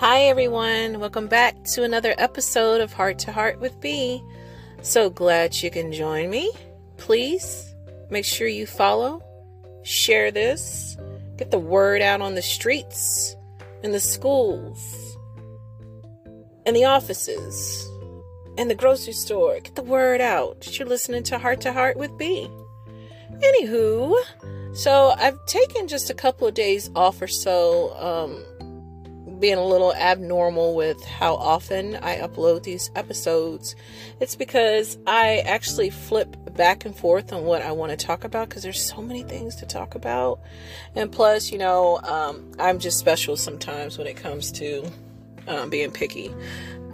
Hi, everyone. Welcome back to another episode of Heart to Heart with B. So glad you can join me. Please make sure you follow, share this, get the word out on the streets, in the schools, in the offices, in the grocery store. Get the word out that you're listening to Heart to Heart with B. Anywho, so I've taken just a couple of days off or so. Um, being a little abnormal with how often I upload these episodes, it's because I actually flip back and forth on what I want to talk about because there's so many things to talk about. And plus, you know, um, I'm just special sometimes when it comes to um, being picky,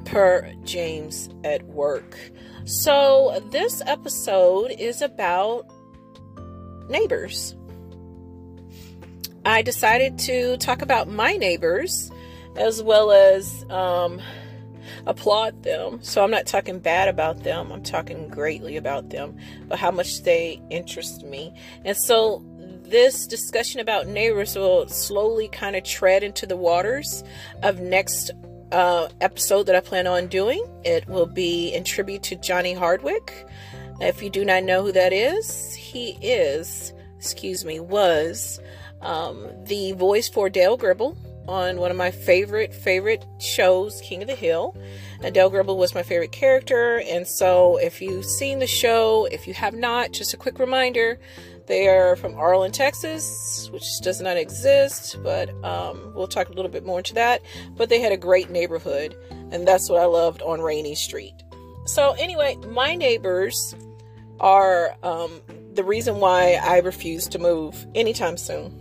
per James at work. So, this episode is about neighbors. I decided to talk about my neighbors as well as um, applaud them. So I'm not talking bad about them, I'm talking greatly about them, but how much they interest me. And so this discussion about neighbors will slowly kind of tread into the waters of next uh, episode that I plan on doing. It will be in tribute to Johnny Hardwick. If you do not know who that is, he is, excuse me, was um, the voice for Dale Gribble on one of my favorite favorite shows, King of the Hill. Adele Gribble was my favorite character, and so if you've seen the show, if you have not, just a quick reminder. They are from Arlen, Texas, which does not exist, but um, we'll talk a little bit more into that. But they had a great neighborhood, and that's what I loved on Rainey Street. So, anyway, my neighbors are um, the reason why I refuse to move anytime soon.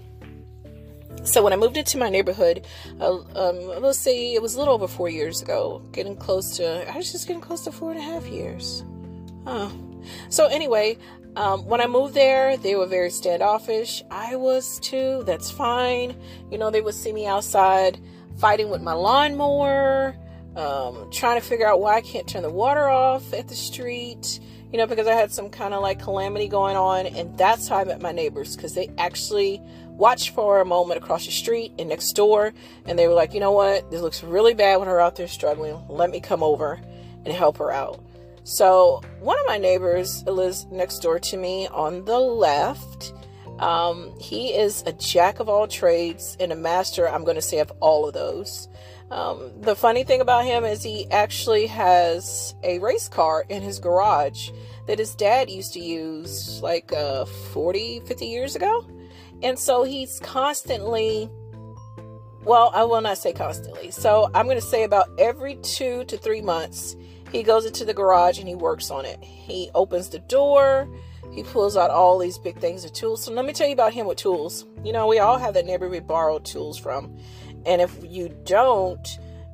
So when I moved into my neighborhood, uh, um, let's say it was a little over four years ago, getting close to, I was just getting close to four and a half years. Oh. So anyway, um, when I moved there, they were very standoffish. I was too. That's fine. You know, they would see me outside fighting with my lawnmower, um, trying to figure out why I can't turn the water off at the street you know, because I had some kind of like calamity going on. And that's how I met my neighbors because they actually watched for a moment across the street and next door. And they were like, you know what? This looks really bad when her out there struggling. Let me come over and help her out. So one of my neighbors lives next door to me on the left. Um, he is a jack of all trades and a master, I'm going to say, of all of those. Um, the funny thing about him is he actually has a race car in his garage that his dad used to use like uh, 40, 50 years ago. And so he's constantly, well, I will not say constantly. So I'm going to say about every two to three months, he goes into the garage and he works on it. He opens the door, he pulls out all these big things of tools. So let me tell you about him with tools. You know, we all have that neighbor we borrow tools from. And if you don't,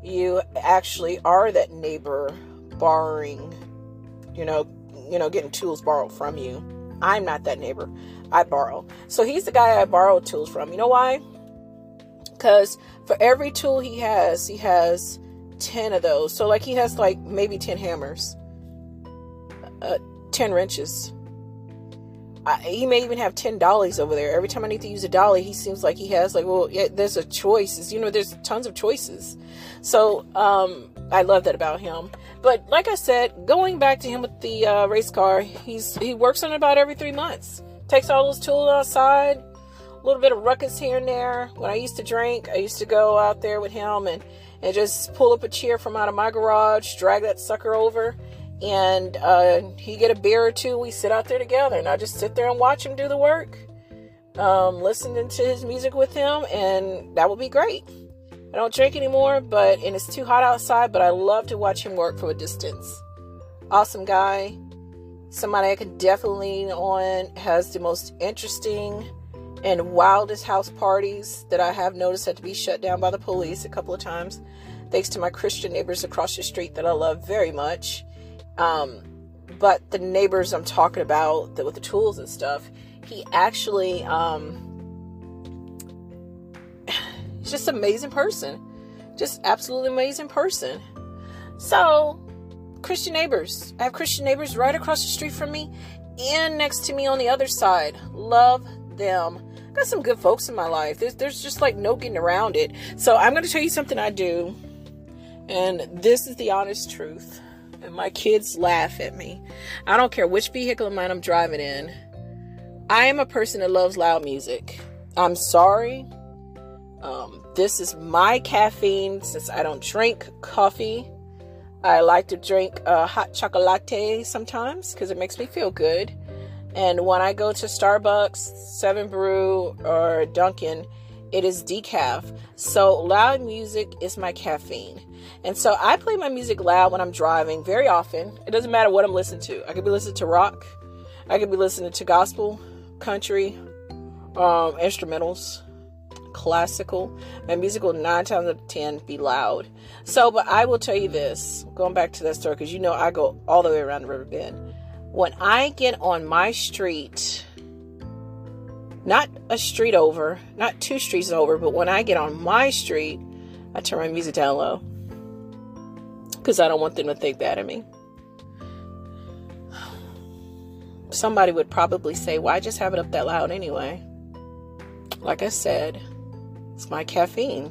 you actually are that neighbor borrowing, you know, you know, getting tools borrowed from you. I'm not that neighbor. I borrow. So he's the guy I borrow tools from. You know why? Because for every tool he has, he has 10 of those. So, like, he has like maybe 10 hammers, uh, 10 wrenches, I, he may even have 10 dollies over there. Every time I need to use a dolly, he seems like he has like, well, yeah, there's a choice. You know, there's tons of choices. So, um, I love that about him. But like I said, going back to him with the uh, race car, he's he works on it about every three months. Takes all those tools outside, a little bit of ruckus here and there. When I used to drink, I used to go out there with him and and just pull up a chair from out of my garage, drag that sucker over, and uh, he get a beer or two. We sit out there together, and I just sit there and watch him do the work, um, listening to his music with him, and that would be great. I don't drink anymore, but and it's too hot outside. But I love to watch him work from a distance. Awesome guy, somebody I can definitely lean on. Has the most interesting and wildest house parties that I have noticed had to be shut down by the police a couple of times, thanks to my Christian neighbors across the street that I love very much. Um, but the neighbors I'm talking about the, with the tools and stuff, he actually, um, he's just amazing person, just absolutely amazing person. So, Christian neighbors, I have Christian neighbors right across the street from me and next to me on the other side. Love them. I got some good folks in my life. There's, there's just like no getting around it. So I'm going to tell you something I do. And this is the honest truth. And my kids laugh at me. I don't care which vehicle of mine I'm driving in. I am a person that loves loud music. I'm sorry. Um, this is my caffeine since I don't drink coffee. I like to drink uh, hot chocolate sometimes because it makes me feel good. And when I go to Starbucks, Seven Brew, or Dunkin', it is decaf. So loud music is my caffeine. And so I play my music loud when I'm driving very often. It doesn't matter what I'm listening to. I could be listening to rock, I could be listening to gospel, country, um, instrumentals, classical. My music will nine times out of ten be loud. So, but I will tell you this, going back to that story, because you know I go all the way around the river bend. When I get on my street, not a street over, not two streets over, but when I get on my street, I turn my music down low. Because I don't want them to think bad of me. Somebody would probably say, Why just have it up that loud anyway? Like I said, it's my caffeine.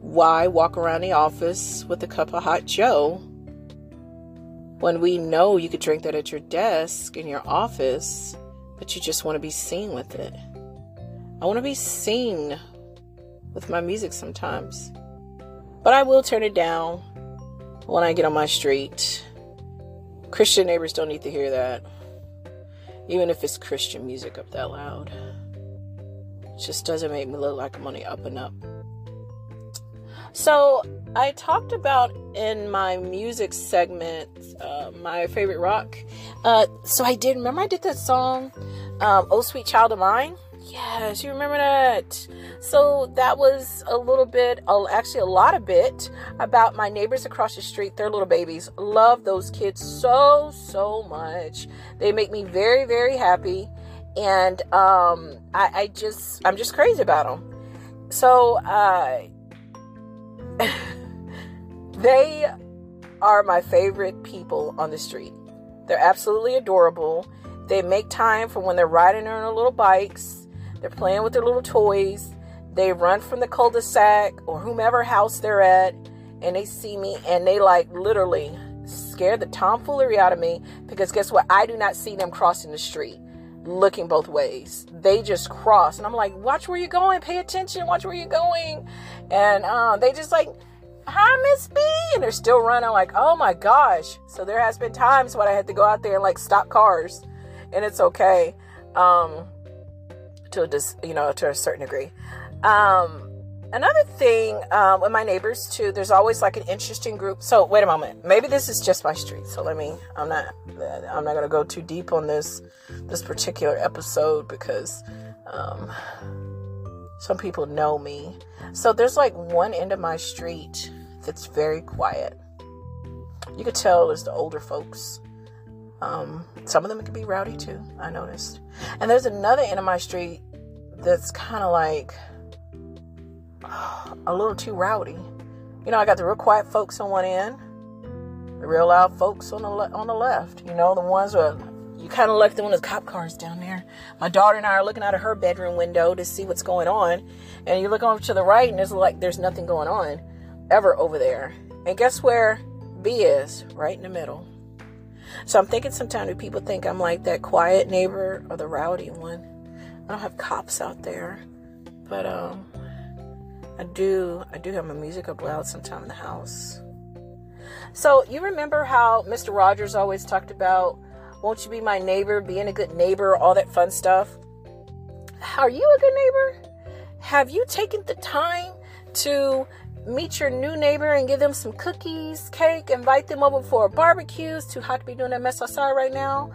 Why walk around the office with a cup of hot Joe when we know you could drink that at your desk in your office, but you just want to be seen with it? I want to be seen with my music sometimes. But I will turn it down when I get on my street. Christian neighbors don't need to hear that. Even if it's Christian music up that loud It just doesn't make me look like I'm on the up and up. So, I talked about in my music segment uh, my favorite rock. Uh, so, I did remember I did that song, um, Oh Sweet Child of Mine. Yes, you remember that. So, that was a little bit, actually, a lot of bit about my neighbors across the street, their little babies. Love those kids so, so much. They make me very, very happy and um, I, I just I'm just crazy about them. So uh, they are my favorite people on the street. They're absolutely adorable. They make time for when they're riding on their little bikes. They're playing with their little toys. They run from the cul-de-sac or whomever house they're at, and they see me and they like literally scare the tomfoolery out of me because guess what? I do not see them crossing the street looking both ways. They just cross, and I'm like, watch where you're going, pay attention, watch where you're going. And uh, they just like, hi, Miss B, and they're still running. Like, oh my gosh. So there has been times when I had to go out there and like stop cars, and it's okay, um, to just you know to a certain degree. Um, Another thing um, with my neighbors too, there's always like an interesting group. So wait a moment, maybe this is just my street. So let me. I'm not. I'm not gonna go too deep on this this particular episode because um, some people know me. So there's like one end of my street that's very quiet. You could tell it's the older folks. Um, some of them can be rowdy too. I noticed. And there's another end of my street that's kind of like a little too rowdy. You know, I got the real quiet folks on one end, the real loud folks on the le- on the left. You know, the ones where you kind of like the one of the cop cars down there. My daughter and I are looking out of her bedroom window to see what's going on, and you look over to the right, and there's like there's nothing going on ever over there. And guess where B is? Right in the middle. So I'm thinking sometimes people think I'm like that quiet neighbor or the rowdy one. I don't have cops out there, but um, I do I do have my music up loud sometime in the house. So you remember how Mr. Rogers always talked about won't you be my neighbor, being a good neighbor, all that fun stuff? Are you a good neighbor? Have you taken the time to meet your new neighbor and give them some cookies, cake, invite them over for a barbecue. It's too hot to be doing that mess outside right now.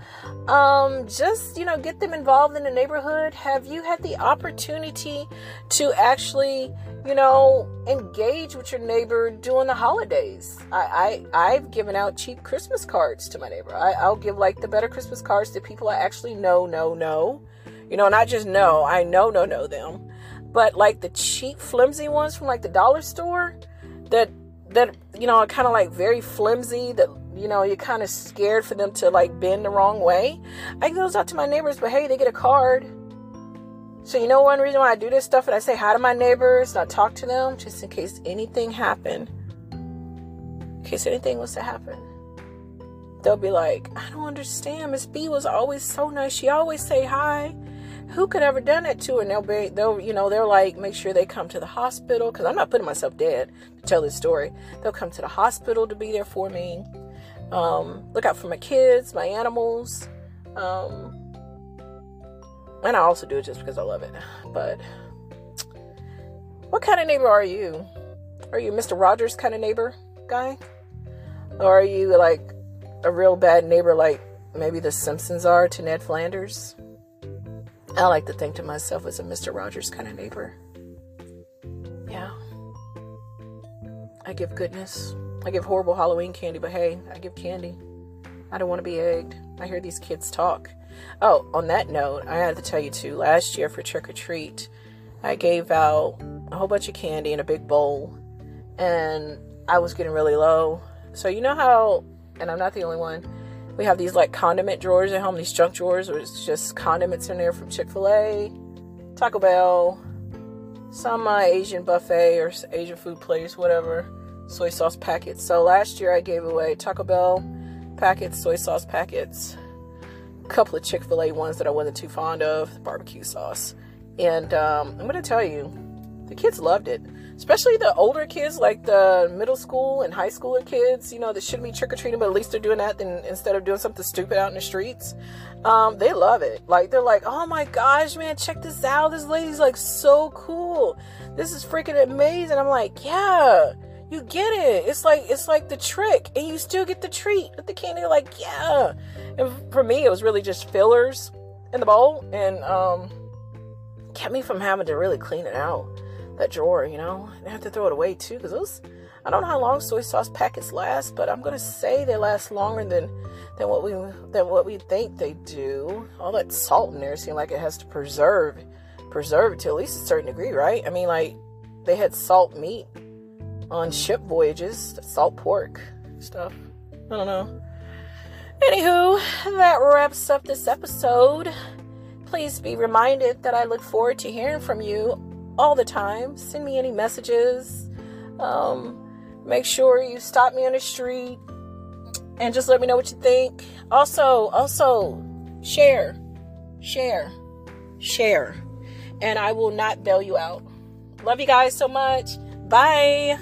Um, just, you know, get them involved in the neighborhood. Have you had the opportunity to actually, you know, engage with your neighbor during the holidays? I, I I've given out cheap Christmas cards to my neighbor. I, I'll give like the better Christmas cards to people I actually know, know, know. You know, not just know, I know, know, know them but like the cheap flimsy ones from like the dollar store that that you know are kind of like very flimsy that you know you're kind of scared for them to like bend the wrong way i give those out to my neighbors but hey they get a card So you know one reason why I do this stuff and I say hi to my neighbors and I talk to them just in case anything happened. In case anything was to happen. They'll be like, I don't understand. Miss B was always so nice. She always say hi. Who could ever done that to? And they'll be they'll you know, they're like, make sure they come to the hospital because I'm not putting myself dead to tell this story. They'll come to the hospital to be there for me. Um, look out for my kids, my animals. Um, and I also do it just because I love it. But what kind of neighbor are you? Are you Mr. Rogers kind of neighbor guy? Or are you like a real bad neighbor like maybe the Simpsons are to Ned Flanders? I like to think to myself as a Mr. Rogers kind of neighbor. Yeah. I give goodness. I give horrible Halloween candy, but hey, I give candy. I don't want to be egged. I hear these kids talk. Oh, on that note, I had to tell you too. Last year for trick or treat, I gave out a whole bunch of candy in a big bowl, and I was getting really low. So you know how, and I'm not the only one. We have these like condiment drawers at home, these junk drawers where it's just condiments in there from Chick Fil A, Taco Bell, some uh, Asian buffet or Asian food place, whatever, soy sauce packets. So last year I gave away Taco Bell packets, soy sauce packets, a couple of Chick fil A ones that I wasn't too fond of, barbecue sauce. And um, I'm going to tell you, the kids loved it. Especially the older kids, like the middle school and high schooler kids, you know, that shouldn't be trick or treating, but at least they're doing that then instead of doing something stupid out in the streets. Um, they love it. Like, they're like, oh my gosh, man, check this out. This lady's like so cool. This is freaking amazing. I'm like, yeah you get it. It's like it's like the trick, and you still get the treat with the candy. Like yeah, and for me, it was really just fillers in the bowl, and um, kept me from having to really clean it out that drawer. You know, I have to throw it away too because those. I don't know how long soy sauce packets last, but I'm gonna say they last longer than than what we than what we think they do. All that salt in there seems like it has to preserve preserve to at least a certain degree, right? I mean, like they had salt meat on ship voyages, salt pork stuff. I don't know. Anywho, that wraps up this episode. Please be reminded that I look forward to hearing from you all the time. Send me any messages. Um, make sure you stop me on the street and just let me know what you think. Also, also share, share, share, and I will not bail you out. Love you guys so much. Bye.